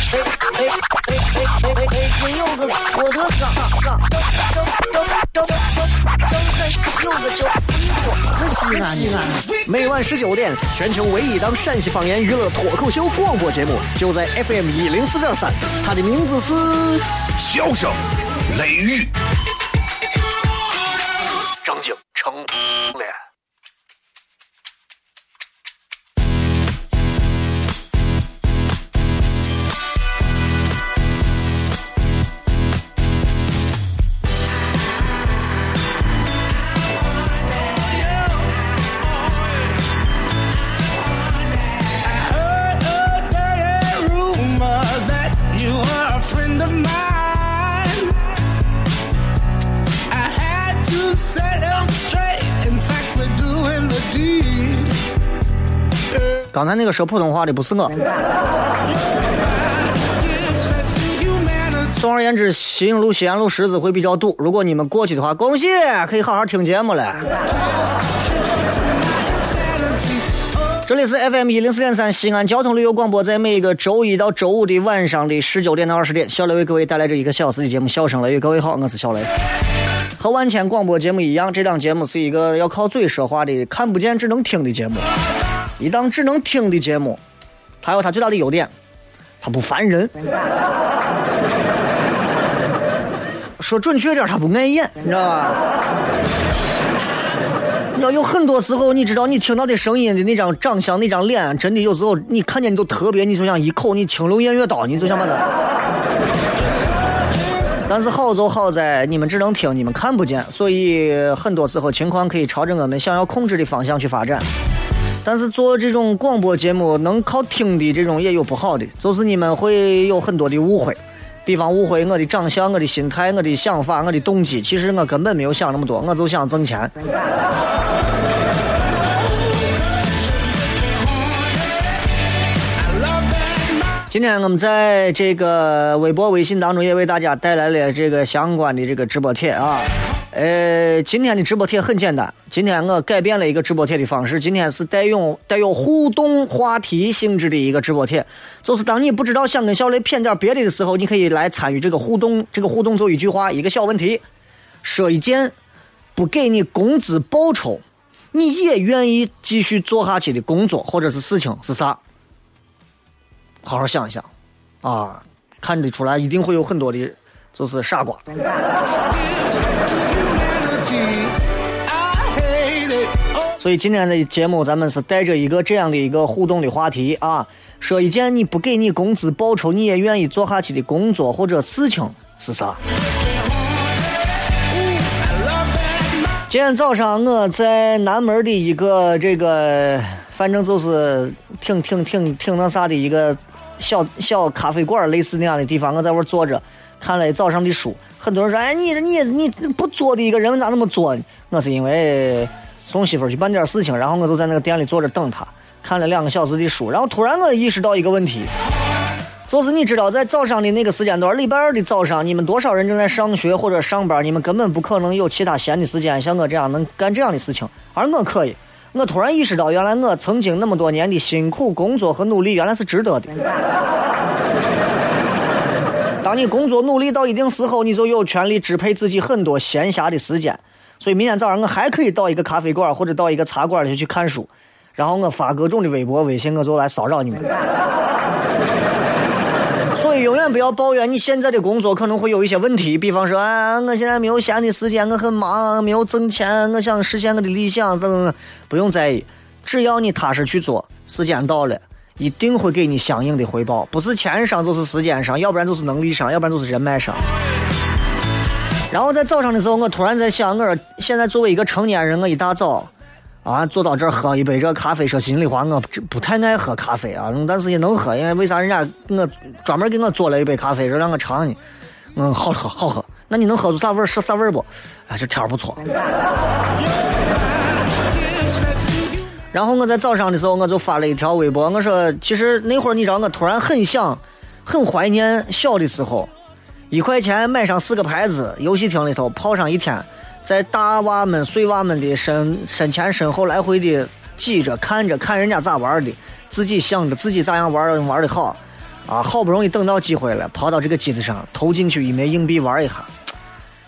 哎哎哎！北京有个郭德纲，张张张张张张有个叫西瓜，可西安西安。每晚十九点，全球唯一档陕西方言娱乐脱口秀广播节目，就在 FM 一零四点三。它的名字是《笑声雷雨》，正经成脸。刚才那个说普通话的不是我。总而言之，西营路、西安路十字会比较堵。如果你们过去的话，恭喜，可以好好听节目了。这里是 FM 一零四点三西安交通旅游广播，在每个周一到周五的晚上的十九点到二十点，小雷为各位带来这一个小时的节目《笑声雷雨》。各位好，我是小雷。和万千广播节目一样，这档节目是一个要靠嘴说话的、看不见只能听的节目。一档只能听的节目，它有它最大的优点，它不烦人。说准确点，它不碍眼，你知道吧？你要有很多时候，你知道你听到的声音的那张长相、那张脸，真的有时候你看见你都特别，你就想一口你青龙偃月刀，你就想把它。但是好就好在你们只能听，你们看不见，所以很多时候情况可以朝着我们想要控制的方向去发展。但是做这种广播节目，能靠听的这种也有不好的，就是你们会有很多的误会，比方误会我的长相、我的心态、我的想法、我的动机，其实我根本没有想那么多，我就想挣钱。今天我们在这个微博、微信当中也为大家带来了这个相关的这个直播帖啊。呃，今天的直播贴很简单。今天我改变了一个直播贴的方式，今天是带有带有互动话题性质的一个直播贴。就是当你不知道想跟小雷谝点别的的时候，你可以来参与这个互动。这个互动就一句话，一个小问题，说一件不给你工资报酬，你也愿意继续做下去的工作或者是事情是啥？好好想一想，啊，看得出来一定会有很多的，就是傻瓜。所以今天的节目，咱们是带着一个这样的一个互动的话题啊，说一件你不给你工资报酬，你也愿意做下去的工作或者事情是啥？今天早上我在南门的一个这个，反正就是挺挺挺挺那啥的一个小小咖啡馆类似那样的地方，我在那坐着看了一早上的书。很多人说：“哎，你你你不作的一个人咋那么作？”我是因为送媳妇去办点事情，然后我就在那个店里坐着等她，看了两个小时的书，然后突然我意识到一个问题，就是你知道，在早上的那个时间段，礼拜二的早上，你们多少人正在上学或者上班，你们根本不可能有其他闲的时间像我这样能干这样的事情，而我可以。我突然意识到，原来我曾经那么多年的辛苦工作和努力，原来是值得的。当你工作努力到一定时候，你就有权利支配自己很多闲暇的时间。所以明天早上我还可以到一个咖啡馆或者到一个茶馆里去看书，然后我发各种的微博、微信，我就来骚扰你们。所以永远不要抱怨你现在的工作可能会有一些问题，比方说啊，我现在没有闲的时间，我很忙，没有挣钱，我想实现我的理想，等等，不用在意，只要你踏实去做，时间到了。一定会给你相应的回报，不是钱上就是时间上，要不然就是能力上，要不然就是人脉上。然后在早上的时候，我突然在想，我现在作为一个成年人，我一大早啊坐到这儿喝一杯这咖啡，说心里话，我不太爱喝咖啡啊，但是也能喝，因为为啥人家我专门给我做了一杯咖啡，说让我尝呢？嗯，好喝，好喝。那你能喝出啥味儿？是啥味儿不？啊，这天儿不错。然后我在早上的时候，我就发了一条微博，我说其实那会儿你知道，我突然很想，很怀念小的时候，一块钱买上四个牌子，游戏厅里头泡上一天，在大娃们、碎娃们的身身前身后来回的挤着看着，看人家咋玩的，自己想着自己咋样玩玩的好，啊，好不容易等到机会了，跑到这个机子上投进去一枚硬币玩一下。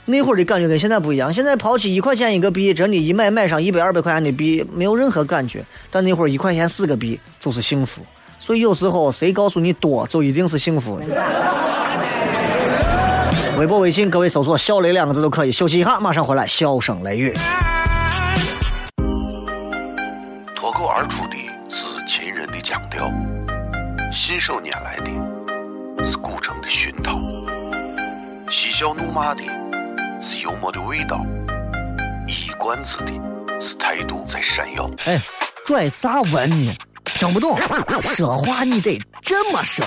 那会儿的感觉跟现在不一样，现在抛弃一块钱一个币，真的，一买买上一百二百块钱的币，没有任何感觉。但那会儿一块钱四个币就是幸福，所以有时候谁告诉你多，就一定是幸福的。微博、微信，各位搜索“小雷”两个字都可以。休息一下，马上回来，笑声雷雨。脱口而出的是秦人的腔调，信手拈来的是古城的熏陶，嬉笑怒骂的。是幽默的味道，一冠子的是态度在闪耀。哎，拽啥文呢？听不懂，说话你得这么说。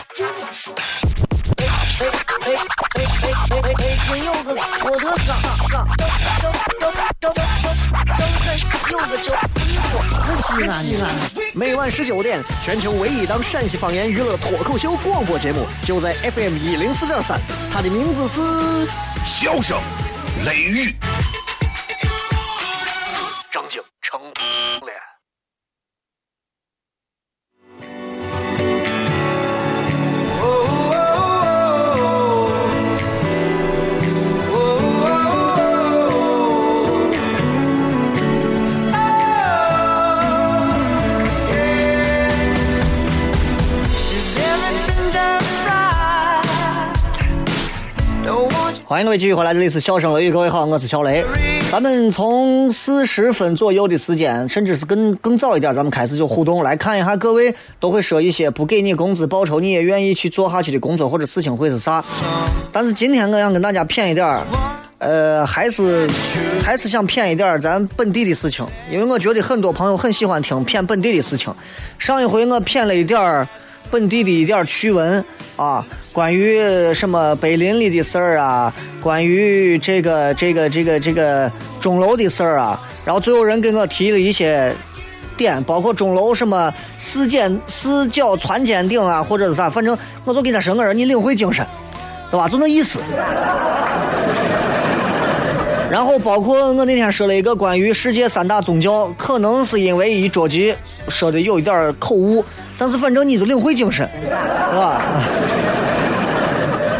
哎哎哎哎哎！哎，有个郭德纲，张张张张张张开有个叫衣服，西安西安。每晚十九点，全球唯一档陕西方言娱乐脱口秀广播节目，就在 FM 一零四点三，它的名字是《笑声》。雷雨，欢迎各位继续回来，这里是笑声雷雨，各位好，我是小雷。咱们从四十分左右的时间，甚至是更更早一点，咱们开始就互动，来看一下各位都会说一些不给你工资报酬你也愿意去做下去的工作或者事情会是啥。但是今天我想跟大家骗一点呃，还是还是想谝一点咱本地的事情，因为我觉得很多朋友很喜欢听谝本地的事情。上一回我谝了一点本地的一点趣闻。啊，关于什么碑林里的事儿啊，关于这个这个这个这个钟楼的事儿啊，然后最后人给我提了一些点，包括钟楼什么四尖四角穿尖顶啊，或者是啥，反正我就给他说，我说你领会精神，对吧？就那意思。然后包括我那天说了一个关于世界三大宗教，可能是因为一着急说的有一点口误。但是反正你就领会精神，是吧？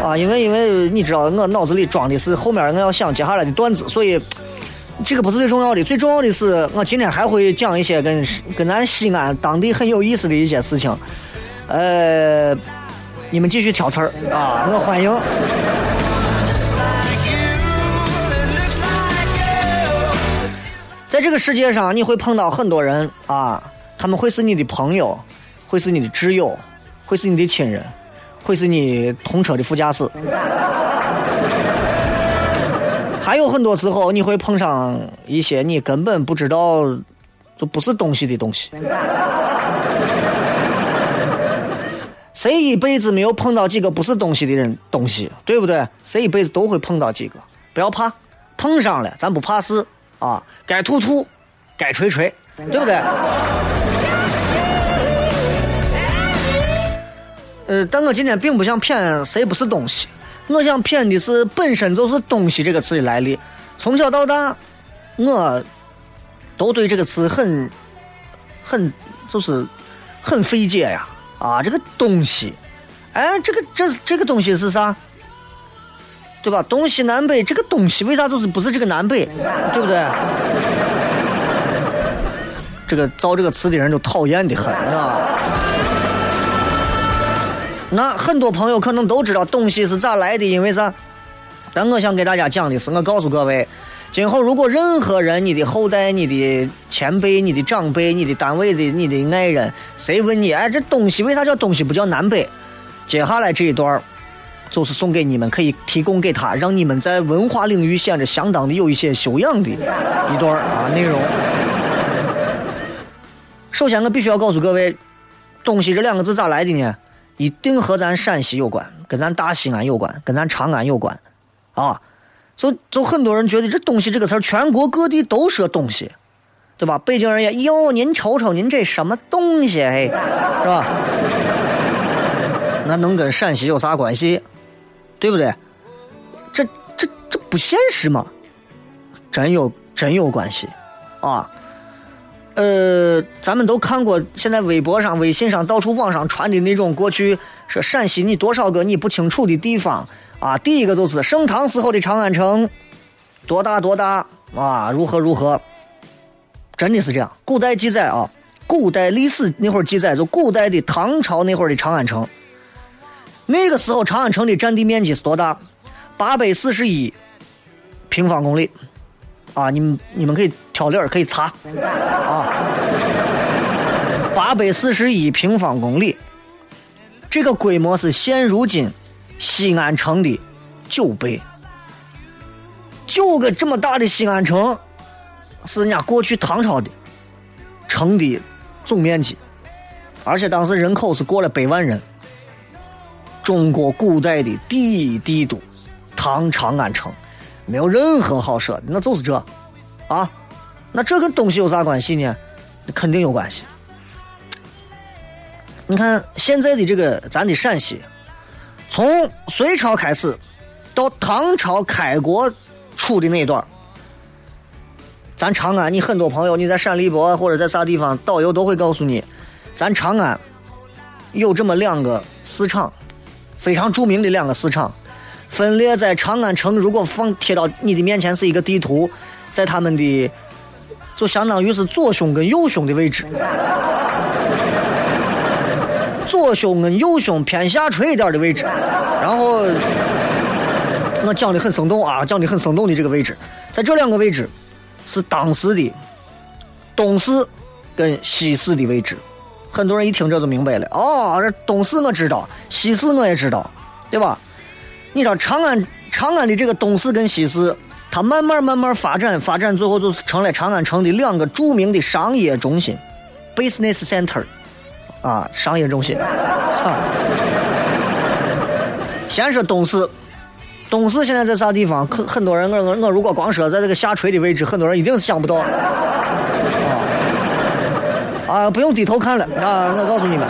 啊，因为因为你知道我脑子里装的是后面我要想接下来的段子，所以这个不是最重要的。最重要的是我今天还会讲一些跟跟咱西安当地很有意思的一些事情。呃，你们继续挑刺儿啊，我欢迎。在这个世界上，你会碰到很多人啊，他们会是你的朋友。会是你的挚友，会是你的亲人，会是你同车的副驾驶。还有很多时候，你会碰上一些你根本不知道就不是东西的东西。谁一辈子没有碰到几个不是东西的人东西，对不对？谁一辈子都会碰到几个，不要怕，碰上了咱不怕事啊，该吐吐，该锤锤，对不对？呃，但我今天并不想骗谁不是东西，我想骗的是本身就是东西这个词的来历。从小到大，我都对这个词很、很就是很费解呀。啊，这个东西，哎，这个这这个东西是啥？对吧？东西南北，这个东西为啥就是不是这个南北？对不对？这个造这个词的人就讨厌的很，是吧？那很多朋友可能都知道东西是咋来的，因为啥？但我想给大家讲的是，我告诉各位，今后如果任何人、你的后代、你的前辈、你的长辈、你的单位的、你的爱人，谁问你，哎，这东西为啥叫东西不叫南北？接下来这一段就是送给你们，可以提供给他，让你们在文化领域显得相当的有一些修养的一段啊内容。首先，我必须要告诉各位，东西这两个字咋来的呢？一定和咱陕西有关，跟咱大西安有关，跟咱长安有关，啊，就就很多人觉得这东西这个词儿，全国各地都说东西，对吧？北京人也哟，您瞅瞅您这什么东西，嘿，是吧？那能跟陕西有啥关系？对不对？这这这不现实吗？真有真有关系啊！呃，咱们都看过，现在微博上、微信上到处网上传的那种过去说陕西你多少个你不清楚的地方啊？第一个就是盛唐时候的长安城，多大多大啊？如何如何？真的是这样？古代记载啊，古代历史那会儿记载，就古代的唐朝那会儿的长安城。那个时候，长安城的占地面积是多大？八百四十一平方公里。啊，你们你们可以挑理儿，可以查。啊，八百四十一平方公里，这个规模是现如今西安城的九倍。九个这么大的西安城，是人家过去唐朝的城的总面积，而且当时人口是过了百万人。中国古代的第一帝都，唐长安城，没有任何好说的，那就是这，啊，那这跟东西有啥关系呢？肯定有关系。你看现在的这个咱的陕西，从隋朝开始，到唐朝开国初的那一段，咱长安，你很多朋友你在陕历博或者在啥地方，导游都会告诉你，咱长安有这么两个市场。非常著名的两个市场，分列在长安城。如果放贴到你的面前是一个地图，在他们的就相当于是左胸跟右胸的位置，左胸跟右胸偏下垂一点的位置。然后我讲的很生动啊，讲的很生动的这个位置，在这两个位置是当时的东市跟西市的位置。很多人一听这就明白了哦，这东市我知道，西市我也知道，对吧？你知道长安长安的这个东市跟西市，它慢慢慢慢发展发展，最后就成了长安城的两个著名的商业中心，business center，啊，商业中心。啊。先说东市，东市现在在啥地方？很很多人，我我我如果光说在这个下垂的位置，很多人一定是想不到。啊，不用低头看了啊！我告诉你们，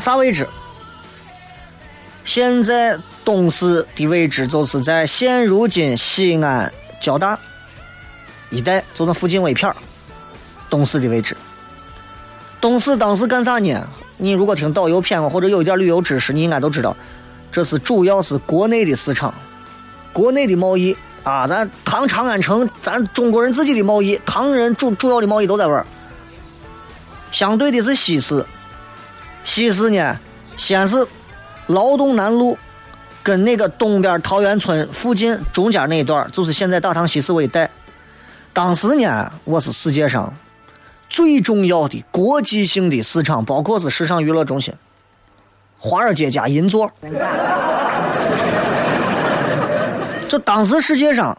啥位置？现在东市的位置就是在现如今西安交大一带，就那附近那一片儿东市的位置。东市当时干啥呢？你如果听导游片或者有一点旅游知识，你应该都知道，这是主要是国内的市场，国内的贸易。啊，咱唐长安城，咱中国人自己的贸易，唐人主主要的贸易都在玩儿。相对的是西市，西市呢，西安市劳动南路跟那个东边桃源村附近中间那一段，就是现在大唐西市我一带。当时呢，我是世界上最重要的国际性的市场，包括是时尚娱乐中心，华尔街加银座。就当时世界上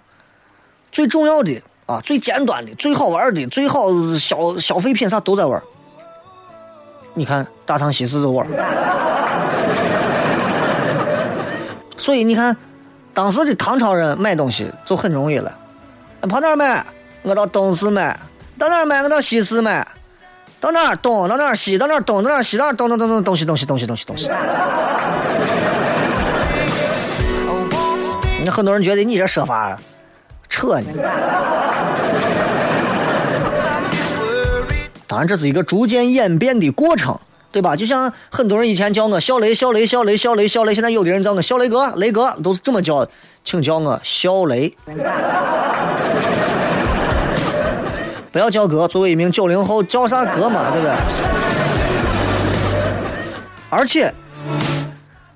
最重要的啊，最尖端的、最好玩的、最好消消费品啥都在玩你看大唐西市就玩 所以你看，当时的唐朝人买东西就很容易了。跑哪儿买？我到东市买。到哪儿买？我到西市买。到哪儿东？到哪儿西？到哪儿东？到哪儿西？到哪儿东？东东东东西东西东西东西东西。那很多人觉得你这说法扯呢。当然，这是一个逐渐演变的过程，对吧？就像很多人以前叫我小雷、小雷、小雷、小雷、小雷，现在有的人叫我小雷哥、雷哥，都是这么叫，请叫我小雷。不要叫哥，作为一名九零后，叫啥哥嘛，对不对？而且。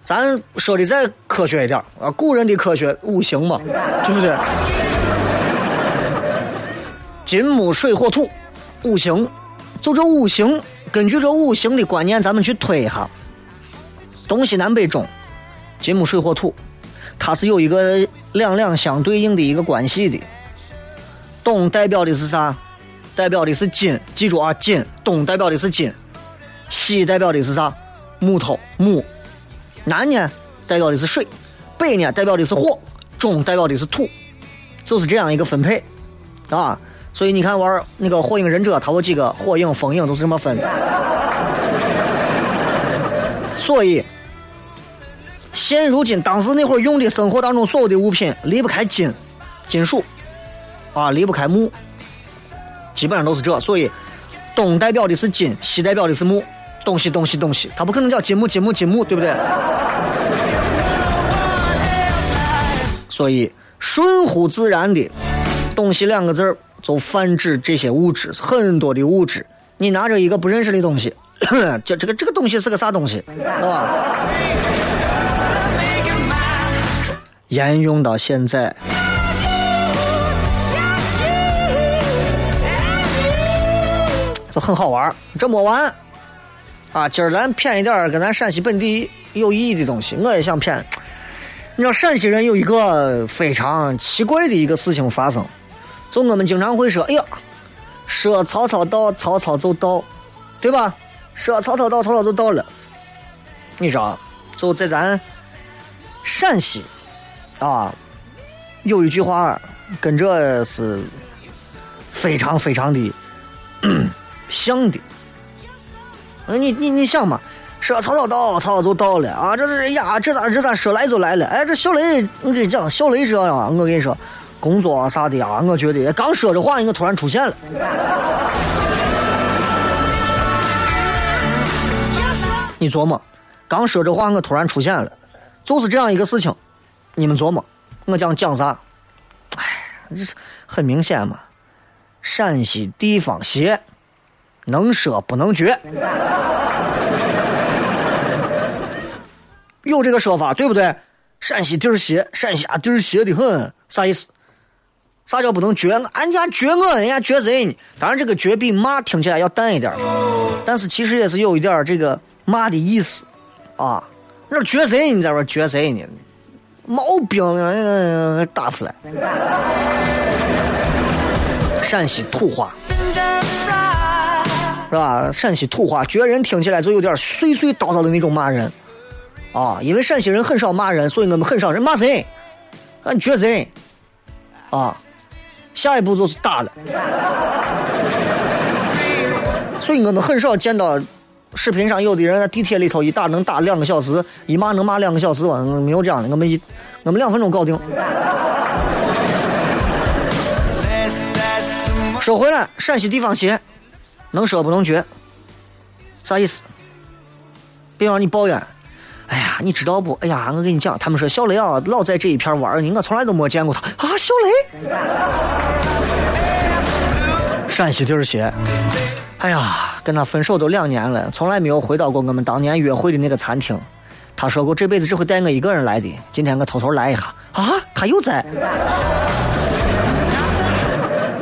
咱说的再科学一点啊，古人的科学五行嘛，对不对？金木水火土，五行，就这五行，根据这五行的观念，咱们去推一下，东西南北中，金木水火土，它是有一个两两相对应的一个关系的。东代表的是啥？代表的是金，记住啊，金。东代表的是金，西代表的是啥？木头，木。南呢，代表的是水；北呢，代表的是火；中代表的是土，就是这样一个分配。啊。所以你看玩那个火影忍者，他有几个火影、风影都是这么分的。所以，现如今当时那会儿用的生活当中所有的物品离不开金、金属，啊，离不开木，基本上都是这。所以，东代表的是金，西代表的是木，东西东西东西，它不可能叫金木金木金木，对不对？所以，顺乎自然的东西两个字儿。就泛指这些物质，很多的物质。你拿着一个不认识的东西，这这个这个东西是个啥东西，对吧？沿用到现在，就很好玩这没完啊！今儿咱骗一点跟咱陕西本地有意义的东西，我也想骗。你知道陕西人有一个非常奇怪的一个事情发生。就我们经常会说：“哎呀，说曹操到，曹操就到，对吧？说曹操到，曹操就到了。”你知道，就在咱陕西啊，有一句话跟这是非常非常的 像的。你你你想嘛，说曹操到，曹操就到了啊！这是呀，这咋这咋说来就来了？哎，这小雷，我跟你讲，小雷这样，我跟你说。工作啊啥的啊，我觉得刚说着话，你突然出现了。你琢磨，刚说着话，我突然出现了，就是这样一个事情。你们琢磨，我讲讲啥？哎，这很明显嘛。陕西地方邪，能说不能绝，有这个说法对不对？陕西地儿邪，陕西啊地儿邪的很，啥意思？啥叫不能绝？俺家绝我，人家绝谁？当然，这个绝比骂听起来要淡一点，但是其实也是有一点这个骂的意思啊。那绝谁？你在说绝谁呢？毛病打出来。陕西土话是吧？陕西土话，绝人听起来就有点碎碎叨叨的那种骂人啊。因为陕西人很少骂人，所以我们很少人骂谁，俺绝谁啊。下一步就是打了，所以我们很少见到视频上有的人在地铁里头一打能打两个小时，一骂能骂两个小时吧？没有这样的，我们一我们两分钟搞定。说回来，陕西地方邪，能说不能绝，啥意思？别让你抱怨。哎呀，你知道不？哎呀，我跟你讲，他们说小雷啊，老在这一片玩呢，我从来都没见过他啊。小雷，陕西地儿些。哎呀，跟他分手都两年了，从来没有回到过我们当年约会的那个餐厅。他说过这辈子只会带我一个人来的。今天我偷偷来一下啊，他又在。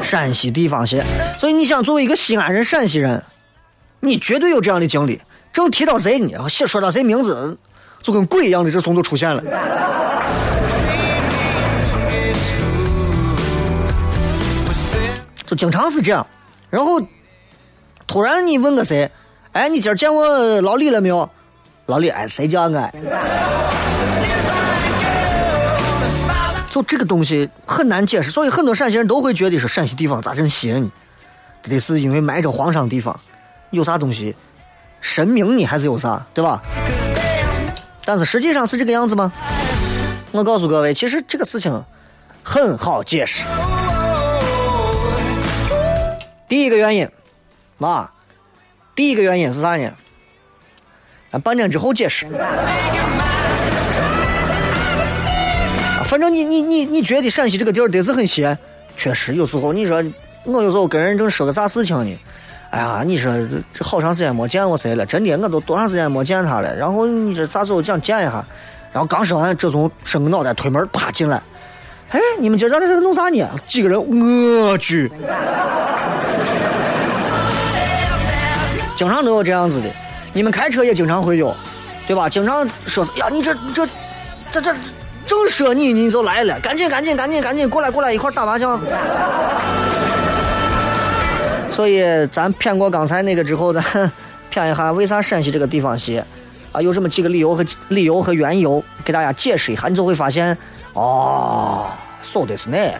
陕西地方些，所以你想作为一个西安人、陕西人，你绝对有这样的经历。正提到谁呢？写说到谁名字？就跟鬼一样的这怂就出现了，就经常是这样。然后突然你问个谁，哎，你今儿见我老李了没有？老李，哎，谁叫我？就这个东西很难解释，所以很多陕西人都会觉得说陕西地方咋真邪呢？得是因为埋着皇上地方，有啥东西神明呢？还是有啥，对吧？但是实际上是这个样子吗？我告诉各位，其实这个事情很好解释。第一个原因，嘛，第一个原因是啥呢？咱半点之后解释。反正你你你你觉得陕西这个地儿得是很邪，确实有时候你说我有时候跟人正说个啥事情呢？哎呀，你说这好长时间没见过谁了，真的，我都多长时间没见他了。然后你这啥时候想见一下？然后刚说完，这从伸个脑袋推门啪进来。哎，你们今儿在这弄啥呢？几个人？我去，经常都有这样子的。你们开车也经常会有，对吧？经常说呀，你这这这这正说你，你就来了，赶紧赶紧赶紧赶紧过来过来一块打麻将。所以咱骗过刚才那个之后，咱 骗一下为啥陕西这个地方邪啊？有这么几个理由和理由和缘由，给大家解释一下，你就会发现，哦，说的是那。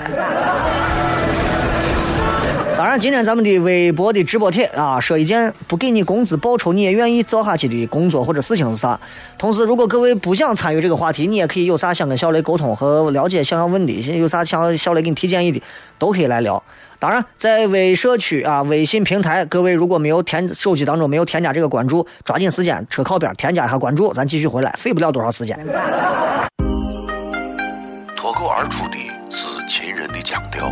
然，今天咱们的微博的直播帖啊，说一件不给你工资报酬你也愿意做下去的工作或者事情是啥。同时，如果各位不想参与这个话题，你也可以有啥想跟小雷沟通和了解、想要问的，有啥想小雷给你提建议的，都可以来聊。当然，在微社区啊，微信平台，各位如果没有添手机当中没有添加这个关注，抓紧时间车靠边添加一下关注，咱继续回来，费不了多少时间。脱口而出的是秦人的腔调。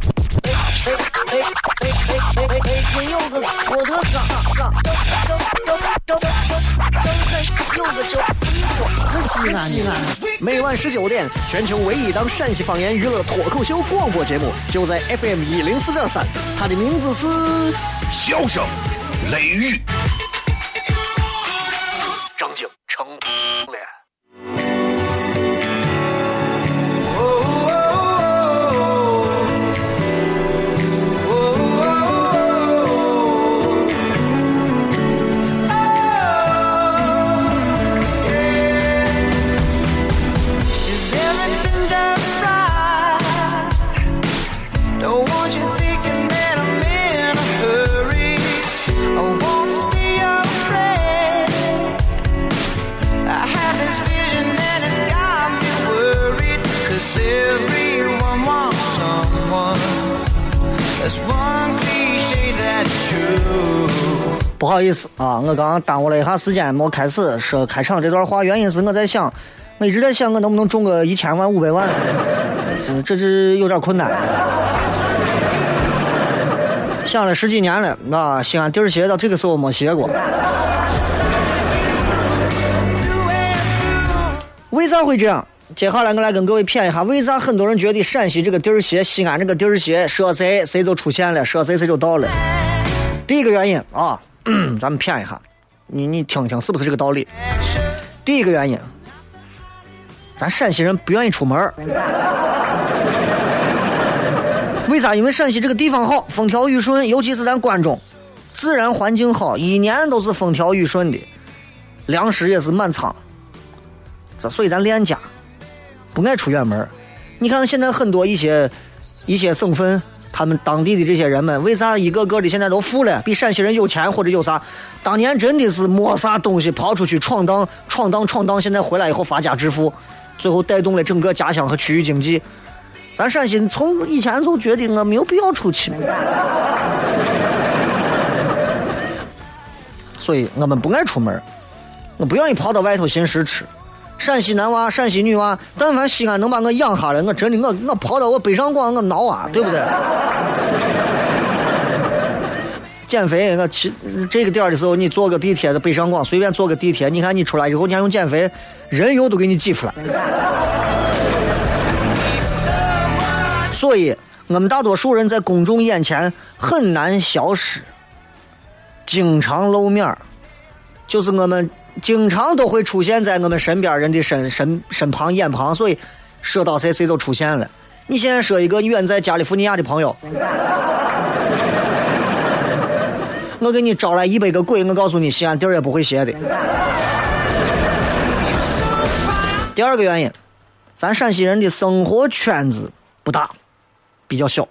哎哎哎哎哎哎！今有个郭德纲，张张张张张张开有个叫西瓜，西安西安。每晚十九点，全球唯一档陕西方言娱乐脱口秀广播节目，就在 FM 一零四点三。它的名字是《笑声雷雨》。不好意思啊，我刚刚耽误了一下时间，没开始说开场这段话。原因是我在想，我一直在想，我能不能中个一千万、五百万，嗯这是有点困难。想了十几年了，啊，西安地儿鞋到这个时候没鞋过。为啥会这样？接下来我来跟各位谝一下，为啥很多人觉得陕西这个地儿鞋、西安这个地儿鞋，说谁谁就出现了，说谁谁就到了。第一个原因啊。咱们骗一下，你你听听是不是这个道理？第一个原因，咱陕西人不愿意出门为啥？因为陕西这个地方好，风调雨顺，尤其是咱关中，自然环境好，一年都是风调雨顺的，粮食也是满仓。这所以咱恋家不爱出远门你看现在很多一些一些省份。他们当地的这些人们，为啥一个个的现在都富了，比陕西人有钱或者有啥？当年真的是没啥东西，跑出去闯荡、闯荡、闯荡，现在回来以后发家致富，最后带动了整个家乡和区域经济。咱陕西从以前就觉得我没有必要出去，所以我们不爱出门，我不愿意跑到外头寻食吃。陕西男娃、陕西女娃，但凡西安能把我养下来，我真的我我跑到我北上广我挠啊，对不对？减肥，我去这个点的时候，你坐个地铁到北上广，随便坐个地铁，你看你出来以后，你还用减肥，人油都给你挤出来。所以，我们大多数人在公众眼前很难消失，经常露面就是我们。经常都会出现在我们身边人的身身身旁眼旁，所以说到谁谁都出现了。你现在说一个远在加利福尼亚的朋友，我给你招来一百个鬼，我告诉你，西安地儿也不会歇的。第二个原因，咱陕西人的生活圈子不大，比较小。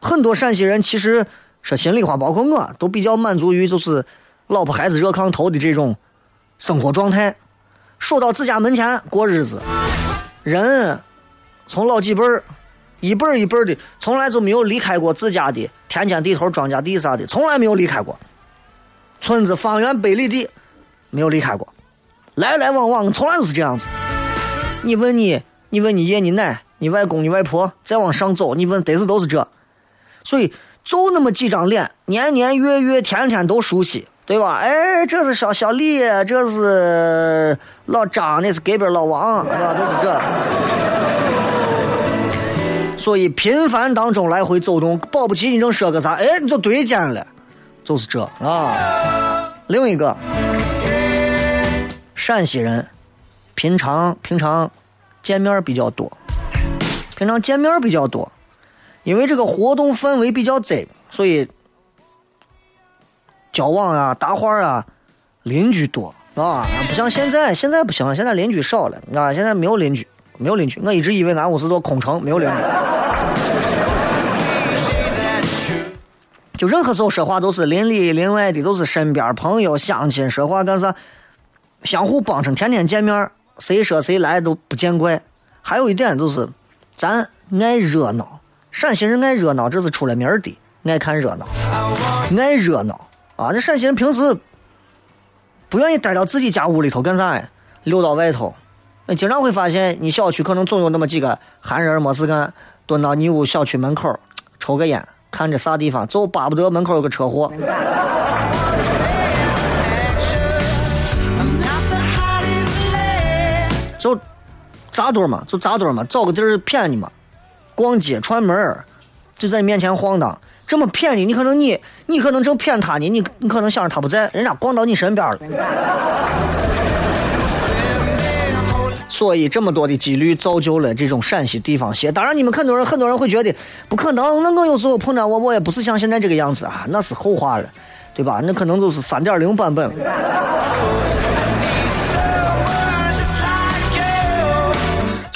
很多陕西人其实说心里话，包括我都比较满足于就是老婆孩子热炕头的这种。生活状态，守到自家门前过日子。人从老几辈儿，一辈儿一辈儿的，从来就没有离开过自家的田间地头、庄稼地啥的，从来没有离开过。村子方圆百里地没有离开过，来来往往，从来都是这样子。你问你，你问你爷、你奶、你外公、你外婆，再往上走，你问得是都是这。所以就那么几张脸，年年月月天天都熟悉。对吧？哎，这是小小李，这是老张，那是隔壁老王，对吧？都是这。所以频繁当中来回走动，保不齐你正说个啥，哎，你就对见了，就是这啊。另一个，陕西人，平常平常见面比较多，平常见面比较多，因为这个活动氛围比较窄，所以交往啊、搭话啊，邻居多啊，不像现在，现在不行，现在邻居少了啊，现在没有邻居，没有邻居。我一直以为俺屋是座空城，没有邻居。就任何时候说话都是邻里邻外的，都是身边朋友乡亲，说话干啥？相互帮衬，天天见面，谁说谁来都不见怪。还有一点就是，咱爱热闹，陕西人爱热闹，这是出了名的，爱看热闹，爱热闹啊！那陕西人平时不愿意待到自己家屋里头干啥呀？溜到外头，那经常会发现，你小区可能总有那么几个闲人没事干，蹲到你屋小区门口抽个烟。看着啥地方，就巴不得门口有个车祸。就扎堆嘛，就扎堆嘛，找个地儿骗你嘛。逛街串门儿就在你面前晃荡，这么骗你，你可能你你可能正骗他呢，你你可能想着他不在，人家逛到你身边了。所以这么多的几率造就了这种陕西地方鞋。当然，你们很多人很多人会觉得不可能。那我有时候碰到我，我也不是像现在这个样子啊，那是后话了，对吧？那可能就是三点零版本。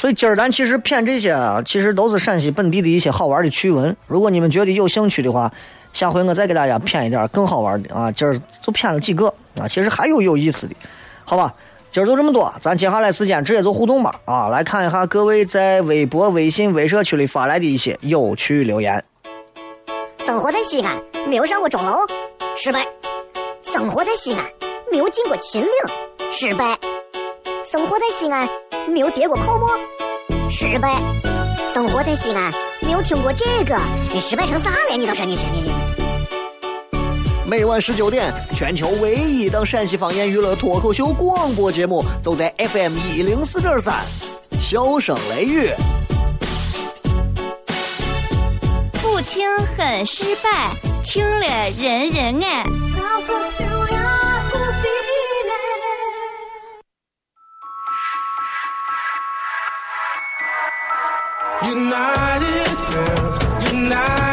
所以今儿咱其实骗这些啊，其实都是陕西本地的一些好玩的趣闻。如果你们觉得有兴趣的话，下回我再给大家骗一点更好玩的啊。今儿就骗了几个啊，其实还有有意思的，好吧？今儿就这么多，咱接下来时间直接做互动吧。啊，来看一下各位在微博、微信、微社区里发来的一些有趣留言。生活在西安，没有上过钟楼，失败；生活在西安，没有进过秦岭，失败；生活在西安，没有跌过泡沫，失败；生活在西安，没有听过这个，你失败成啥了？你倒是你你你。每晚十九点，全球唯一档陕西方言娱乐脱口秀广播节目，就在 FM 一零四点三，笑声雷雨。不听很失败，听了人人爱。United, girls, united.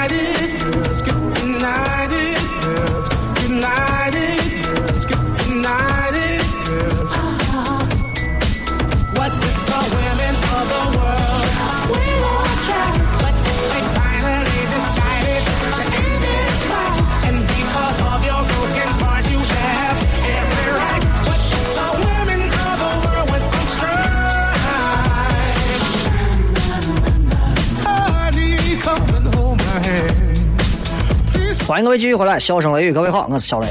各位继续回来，笑声雷雨，各位好，我是小雷。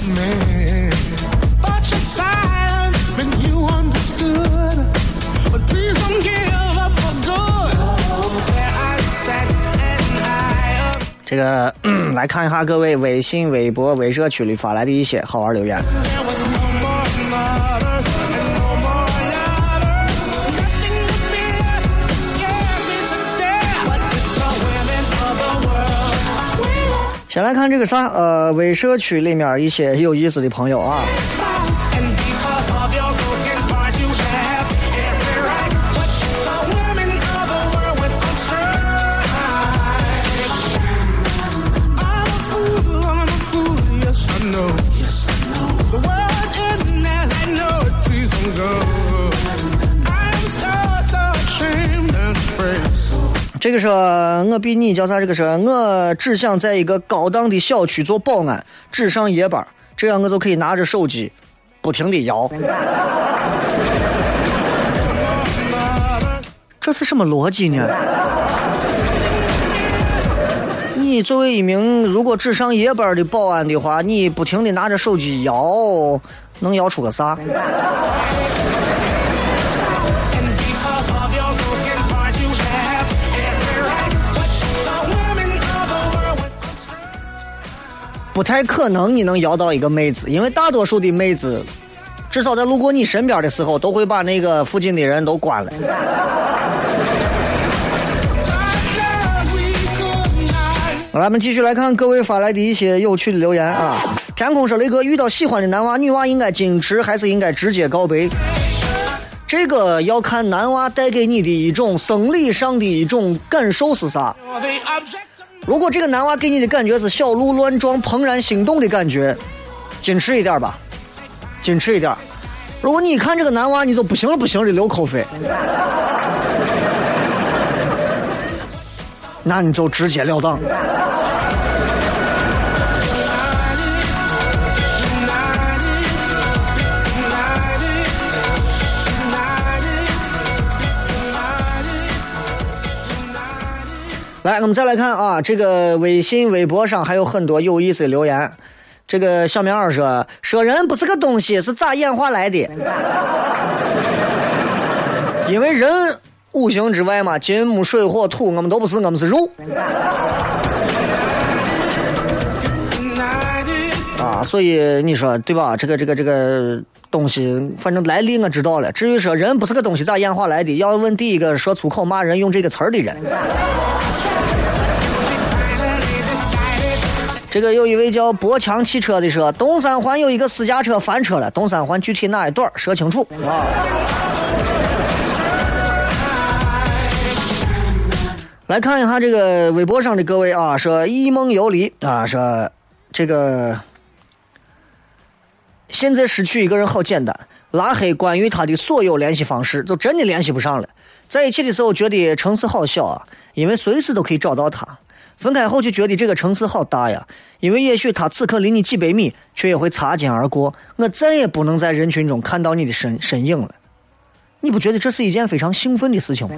这个来看一下各位微信、微博、微社区里发来的一些好玩留言。先来看这个啥，呃，微社区里面一些有意思的朋友啊。这个说，我比你叫啥？这个说，我只想在一个高档的小区做保安，只上夜班，这样我就可以拿着手机，不停的摇。这是什么逻辑呢？你作为一名如果只上夜班的保安的话，你不停的拿着手机摇，能摇出个啥？不太可能你能摇到一个妹子，因为大多数的妹子，至少在路过你身边的时候，都会把那个附近的人都关了。来，我们继续来看各位发来的一些有趣的留言啊！天空说：“雷哥，遇到喜欢的男娃女娃，应该矜持还是应该直接告白？这个要看男娃带给你的一种生理上的一种感受是啥。”如果这个男娃给你的感觉是小鹿乱撞、怦然心动的感觉，矜持一点吧，矜持一点。如果你一看这个男娃，你就不行了，不行的流口水，那你就直截了当。来，我们再来看啊，这个微信、微博上还有很多有意思的留言。这个小棉袄说：“说人不是个东西，是咋演化来的？因为人五行之外嘛，金木水火土，我们都不是，我们是肉。啊，所以你说对吧？这个这个这个东西，反正来历我知道了。至于说人不是个东西，咋演化来的？要问第一个说粗口骂人用这个词儿的人。”这个有一位叫博强汽车的说，东三环有一个私家车翻车了，东三环具体哪一段说清楚啊？来看一下这个微博上的各位啊，说一梦游离啊，说这个现在失去一个人好简单，拉黑关于他的所有联系方式，就真的联系不上了。在一起的时候觉得城市好小啊，因为随时都可以找到他。分开后就觉得这个城市好大呀，因为也许他此刻离你几百米，却也会擦肩而过。我再也不能在人群中看到你的身身影了。你不觉得这是一件非常兴奋的事情吗？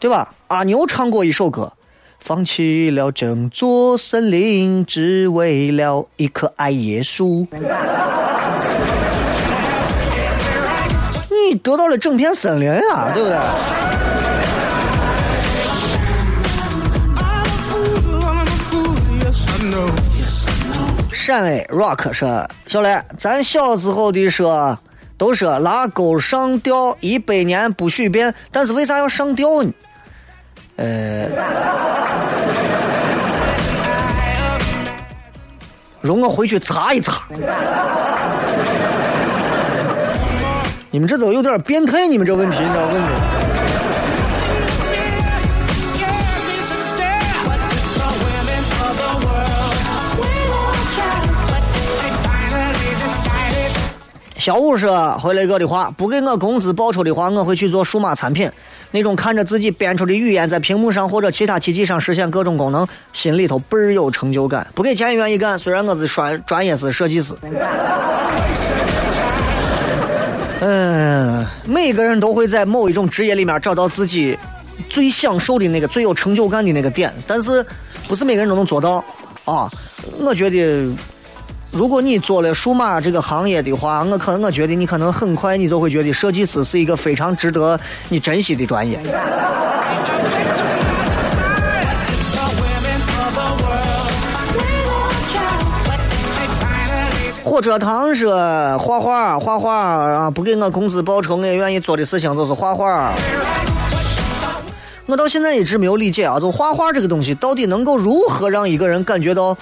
对吧？阿牛唱过一首歌，放弃了整座森林，只为了一棵矮叶树。你得到了整片森林啊，对不对？陕 A Rock 说：“小雷，咱小时候的说都说拉钩上吊一百年不许变，但是为啥要上吊呢？呃，容我回去查一查。你们这都有点变态，你们这问题，你知道问题？”小五说回来哥的话，不给我工资报酬的话，我会去做数码产品。那种看着自己编出的语言在屏幕上或者其他机器上实现各种功能，心里头倍儿有成就感。不给钱也愿意干，虽然我是专专业是设计师。嗯，每个人都会在某一种职业里面找到自己最享受的那个、最有成就感的那个点，但是不是每个人都能做到啊？我觉得。如果你做了数码这个行业的话，我可我觉得你可能很快你就会觉得设计师是一个非常值得你珍惜的专业。火车堂说画画画画啊，不给我工资报酬，我也愿意做的事情就是画画。我到现在一直没有理解啊，就画画这个东西到底能够如何让一个人感觉到？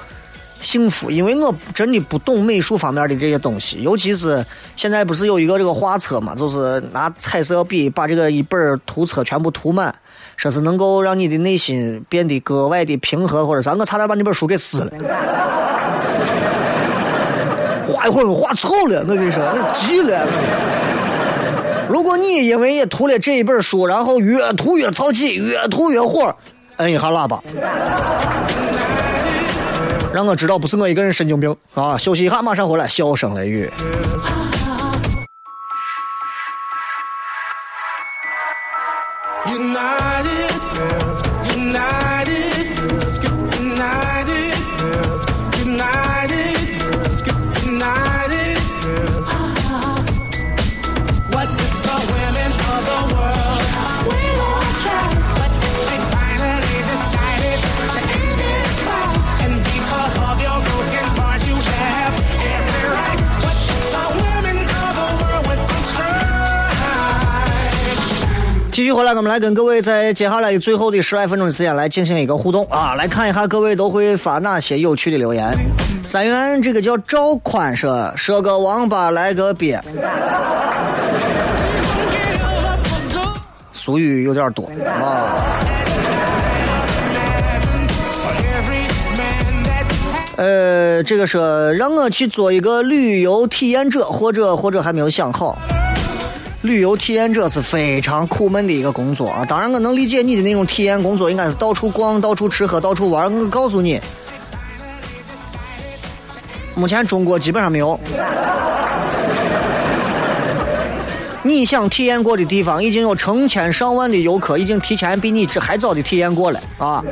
幸福，因为我真的不懂美术方面的这些东西，尤其是现在不是有一个这个画册嘛，就是拿彩色笔把这个一本图册全部涂满，说是能够让你的内心变得格外的平和或者啥，我差点把那本书给撕了。画一会儿画臭了，我跟你说，急了。如果你因为也涂了这一本书，然后越涂越淘气，越涂越火，摁一下喇叭。让我知道不是我一个人神经病啊！休息一下，马上回来。笑声雷雨。继续回来，我们来跟各位在接下来最后的十来分钟的时间来进行一个互动啊！来看一下各位都会发哪些有趣的留言。三元这个叫赵宽说：“说个王八来个鳖。”俗语有点多啊。呃，这个说让我去做一个旅游体验者，或者或者还没有想好。旅游体验者是非常苦闷的一个工作啊！当然，我能理解你的那种体验工作，应该是到处逛、到处吃喝、到处玩。我告诉你，目前中国基本上没有。你想体验过的地方，已经有成千上万的游客已经提前比你这还早的体验过了啊！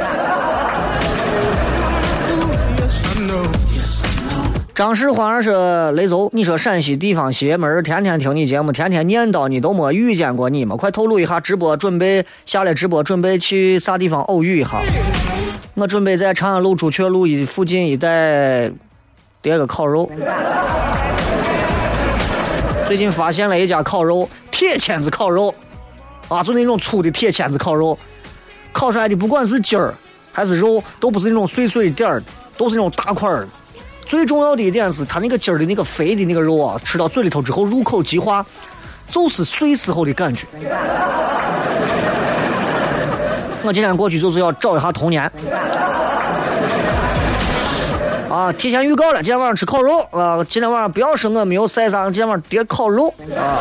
张世华说：“雷总，你说陕西地方邪门，天天听你节目，天天念叨你，都没遇见过你吗？快透露一下，直播准备下来直播，准备去啥地方偶遇一下？我准备在长安路朱雀路一附近一带点个烤肉。最近发现了一家烤肉，铁签子烤肉，啊，就那种粗的铁签子烤肉，烤出来的不管是筋儿还是肉，都不是那种碎碎点儿，都是那种大块儿。”最重要的一点是，它那个筋儿的那个肥的那个肉啊，吃到嘴里头之后，入口即化，就是碎时候的感觉。我今天过去就是要找一下童年。啊，提前预告了，今天晚上吃烤肉啊！今天晚上不要说我没有晒伤，今天晚上别烤肉啊。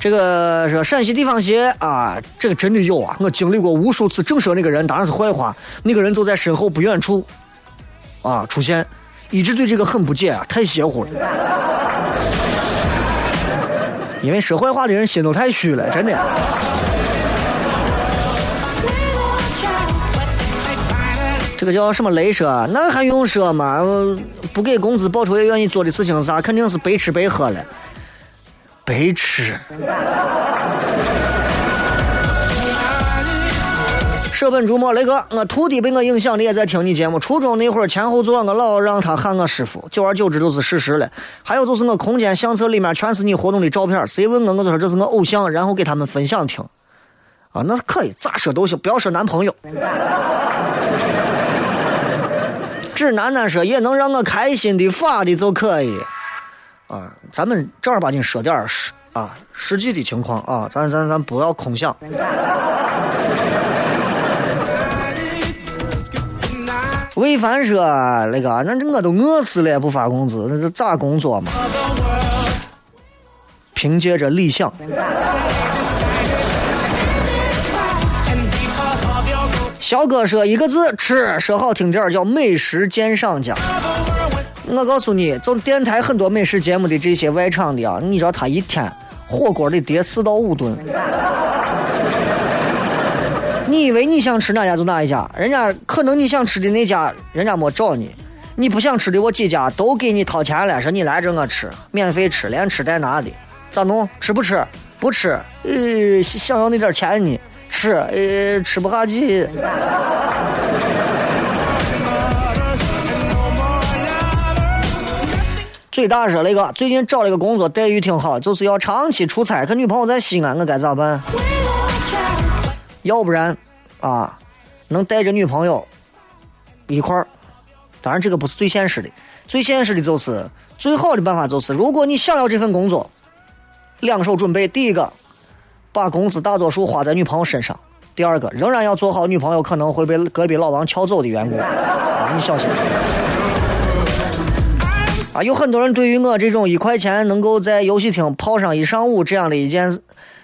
这个是陕西地方邪啊，这个真的有啊！我经历过无数次正说那个人当然是坏话，那个人就在身后不远处啊出现，一直对这个很不解啊，太邪乎了。因为说坏话的人心都太虚了，真的。这个叫什么雷说？那还用说吗？不给工资报酬也愿意做的事情啥？肯定是白吃白喝了。白痴！舍本逐末，雷哥，我徒弟被我影响的也在听你节目。初中那会儿前后座，我老让他喊我师傅，久而久之都是事实了。还有就是我空间相册里面全是你活动的照片，谁问我，我都说这是我偶像，然后给他们分享听。啊，那可以，咋说都行，不要说男朋友。只男男说也能让我开心的发的就可以。啊，咱们正儿八经说点儿实啊实际的情况啊，咱咱咱不要空想。魏凡说：“那个，那这我都饿死了，不发工资，那是咋工作嘛？凭借着理想。”小哥说一个字吃，说好听点儿叫美食鉴赏家。我告诉你，做电台很多美食节目的这些外场的啊，你知道他一天火锅得叠四到五吨。你以为你想吃哪家就哪一家，人家可能你想吃的那家，人家没找你；你不想吃的，我几家都给你掏钱了，说你来这我吃，免费吃，连吃带拿的，咋弄？吃不吃？不吃？呃，想要那点钱呢？吃？呃，吃不下去。最大说那个，最近找了一个工作，待遇挺好，就是要长期出差。可女朋友在西安，我该咋办？要不然，啊，能带着女朋友一块儿。当然，这个不是最现实的，最现实的就是最好的办法就是，如果你想要这份工作，两手准备。第一个，把工资大多数花在女朋友身上；第二个，仍然要做好女朋友可能会被隔壁老王撬走的缘故。啊，你小心。啊，有很多人对于我这种一块钱能够在游戏厅泡上一上午这样的一件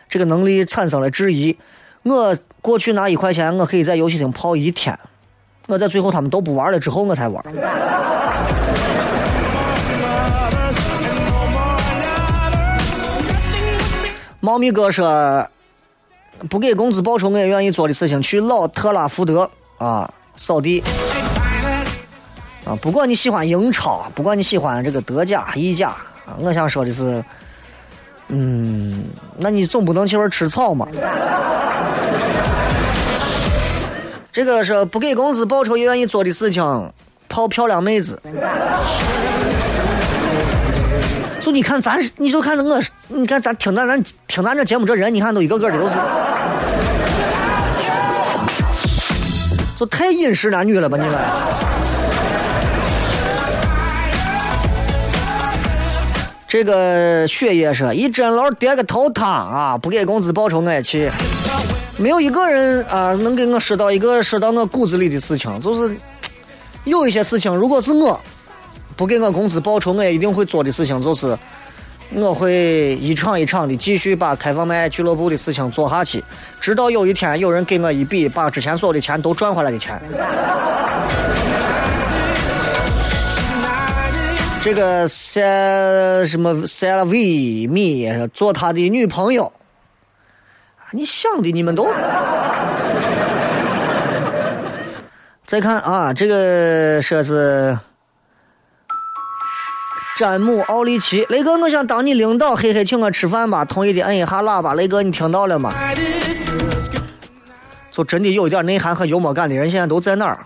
这个能力产生了质疑。我过去拿一块钱，我可以在游戏厅泡一天。我在最后他们都不玩了之后，我才玩。猫咪哥说，不给工资报酬，我也愿意做的事情，去老特拉福德啊扫地。啊，不管你喜欢英超，不管你喜欢这个德甲、意甲，啊，我想说的是，嗯，那你总不能去玩吃草嘛？这个是不给工资报酬也愿意做的事情，泡漂亮妹子。就你看咱，你就看我，你看咱听咱咱听咱这节目这人，你看都一个个的都是，就太饮食男女了吧你们？这个血液说，一针楼叠个头汤啊，不给工资报酬我也去。没有一个人啊能给我说到一个说到我骨子里的事情，就是有一些事情，如果是我不给我工资报酬，我也一定会做的事情，就是我会一场一场的继续把开放麦俱乐部的事情做下去，直到有一天有人给我一笔把之前所有的钱都赚回来的钱。这个塞什么塞了维米做他的女朋友，你想的你们都。再看啊，这个说是詹姆奥利奇，雷哥，我想当你领导，嘿嘿，请我吃饭吧。同意的摁一下喇叭，雷哥，你听到了吗？就真的有一点内涵和幽默感的人，现在都在哪儿？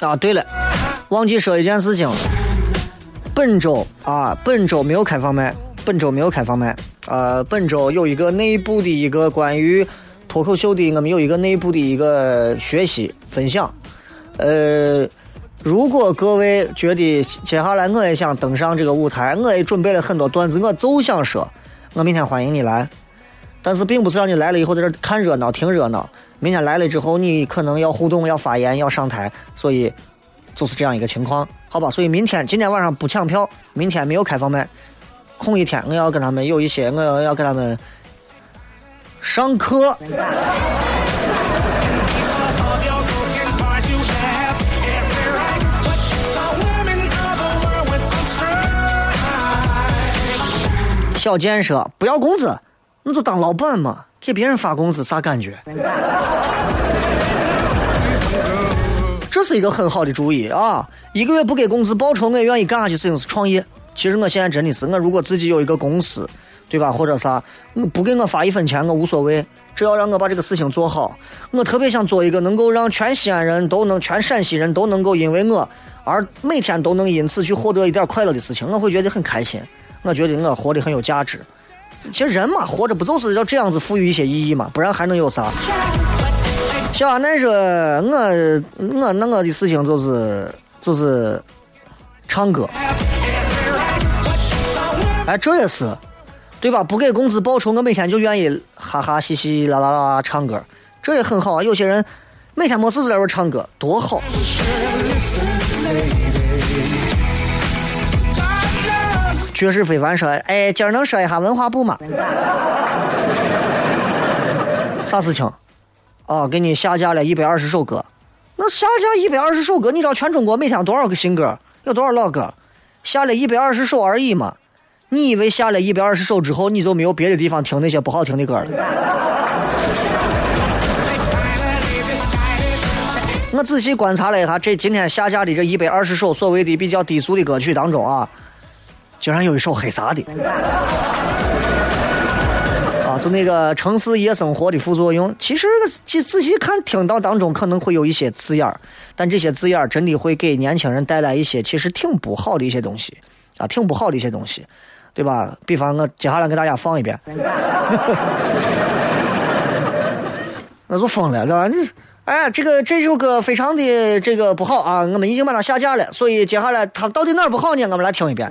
啊，对了，忘记说一件事情，本周啊，本周没有开放麦，本周没有开放麦。呃，本周有一个内部的一个关于脱口秀的，我们有一个内部的一个学习分享。呃，如果各位觉得接下来我也想登上这个舞台，我也准备了很多段子，我就想说，我明天欢迎你来。但是并不是让你来了以后在这看热闹、听热闹。明天来了之后，你可能要互动、要发言、要上台，所以就是这样一个情况，好吧？所以明天今天晚上不抢票，明天没有开放麦，空一天，我要跟他们有一些，我要要跟他们上课。小建设不要工资，你就当老板嘛。给别人发工资啥感觉？这是一个很好的主意啊！一个月不给工资报酬，我也愿意干下去。事情是创业。其实我现在真的是，我如果自己有一个公司，对吧？或者啥，我不给我发一分钱，我无所谓。只要让我把这个事情做好，我特别想做一个能够让全西安人都能、全陕西人都能够因为我而每天都能因此去获得一点快乐的事情，我会觉得很开心。我觉得我活得很有价值。其实人嘛，活着不就是要这样子赋予一些意义嘛？不然还能有啥？小阿南说：“我我那我的事情就是就是唱歌。哎，这也是，对吧？不给工资报酬，我每天就愿意哈哈嘻嘻啦啦啦唱歌，这也很好啊。有些人每天没事就在这唱歌，多好。”绝世非凡说：“哎，今儿能说一下文化部吗？啥事情？哦，给你下架了一百二十首歌。那下架一百二十首歌，你知道全中国每天多少个新歌，有多少老歌？下了一百二十首而已嘛。你以为下了一百二十首之后，你就没有别的地方听那些不好听的歌了？我仔细观察了一下，这今天下架的这一百二十首所谓的比较低俗的歌曲当中啊。”竟然有一首黑啥的，啊，就那个城市夜生活的副作用。其实仔仔细看，听到当中可能会有一些字眼儿，但这些字眼儿真的会给年轻人带来一些其实挺不好的一些东西，啊，挺不好的一些东西，对吧？比方我接下来给大家放一遍，那就疯了，对吧？你。哎，这个这首歌非常的这个不好啊，我们已经把它下架了，所以接下来它到底哪儿不好呢？我们来听一遍。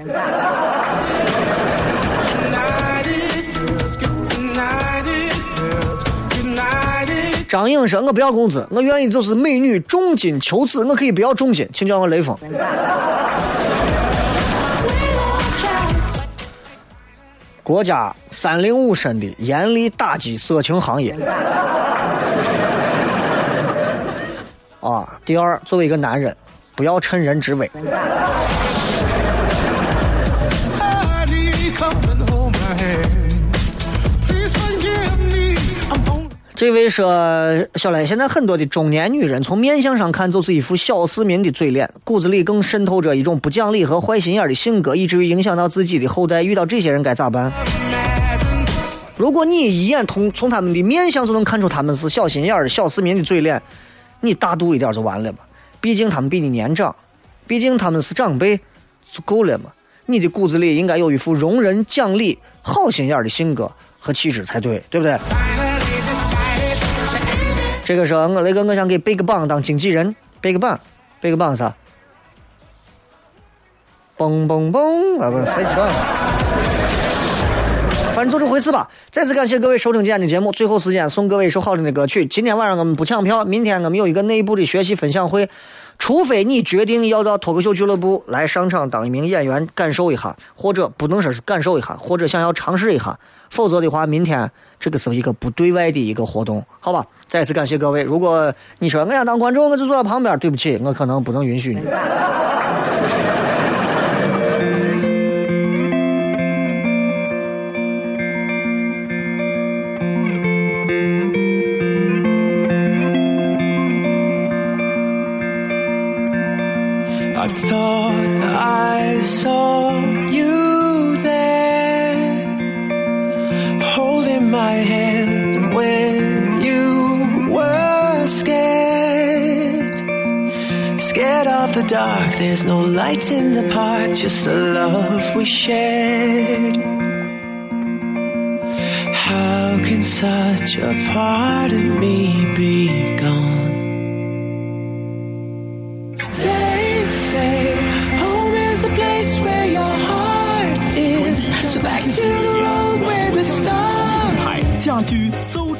张颖说：“我不要工资，我愿意就是美女重金求子，我可以不要重金，请叫我雷锋。”国家三令五申的严厉打击色情行业。啊！第二，作为一个男人，不要趁人之危。这位说：“小雷，现在很多的中年女人，从面相上看就是一副小市民的嘴脸，骨子里更渗透着一种不讲理和坏心眼的性格，以至于影响到自己的后代。遇到这些人该咋办？如果你一眼从从他们的面相就能看出他们是小心眼的小市民的嘴脸。”你大度一点就完了嘛，毕竟他们比你年长，毕竟他们是长辈，就够了嘛。你的骨子里应该有一副容人、讲理、好心眼的性格和气质才对，对不对？这个时候，我那个我想给背个榜当经纪人，背个榜，背个榜啥？嘣嘣嘣啊，不是谁知道？反正就这回事吧。再次感谢各位收听今天的节目。最后时间送各位一首好听的歌曲。今天晚上我们不抢票，明天我们有一个内部的学习分享会。除非你决定要到脱口秀俱乐部来上场当一名演员，感受一下，或者不能说是感受一下，或者想要尝试一下，否则的话，明天这个是一个不对外的一个活动，好吧？再次感谢各位。如果你说我想当观众，我就坐在旁边，对不起，我可能不能允许你。Saw you there, holding my hand when you were scared. Scared of the dark, there's no lights in the park, just the love we shared. How can such a part of me be gone? Back to the road where we started. 海家居搜。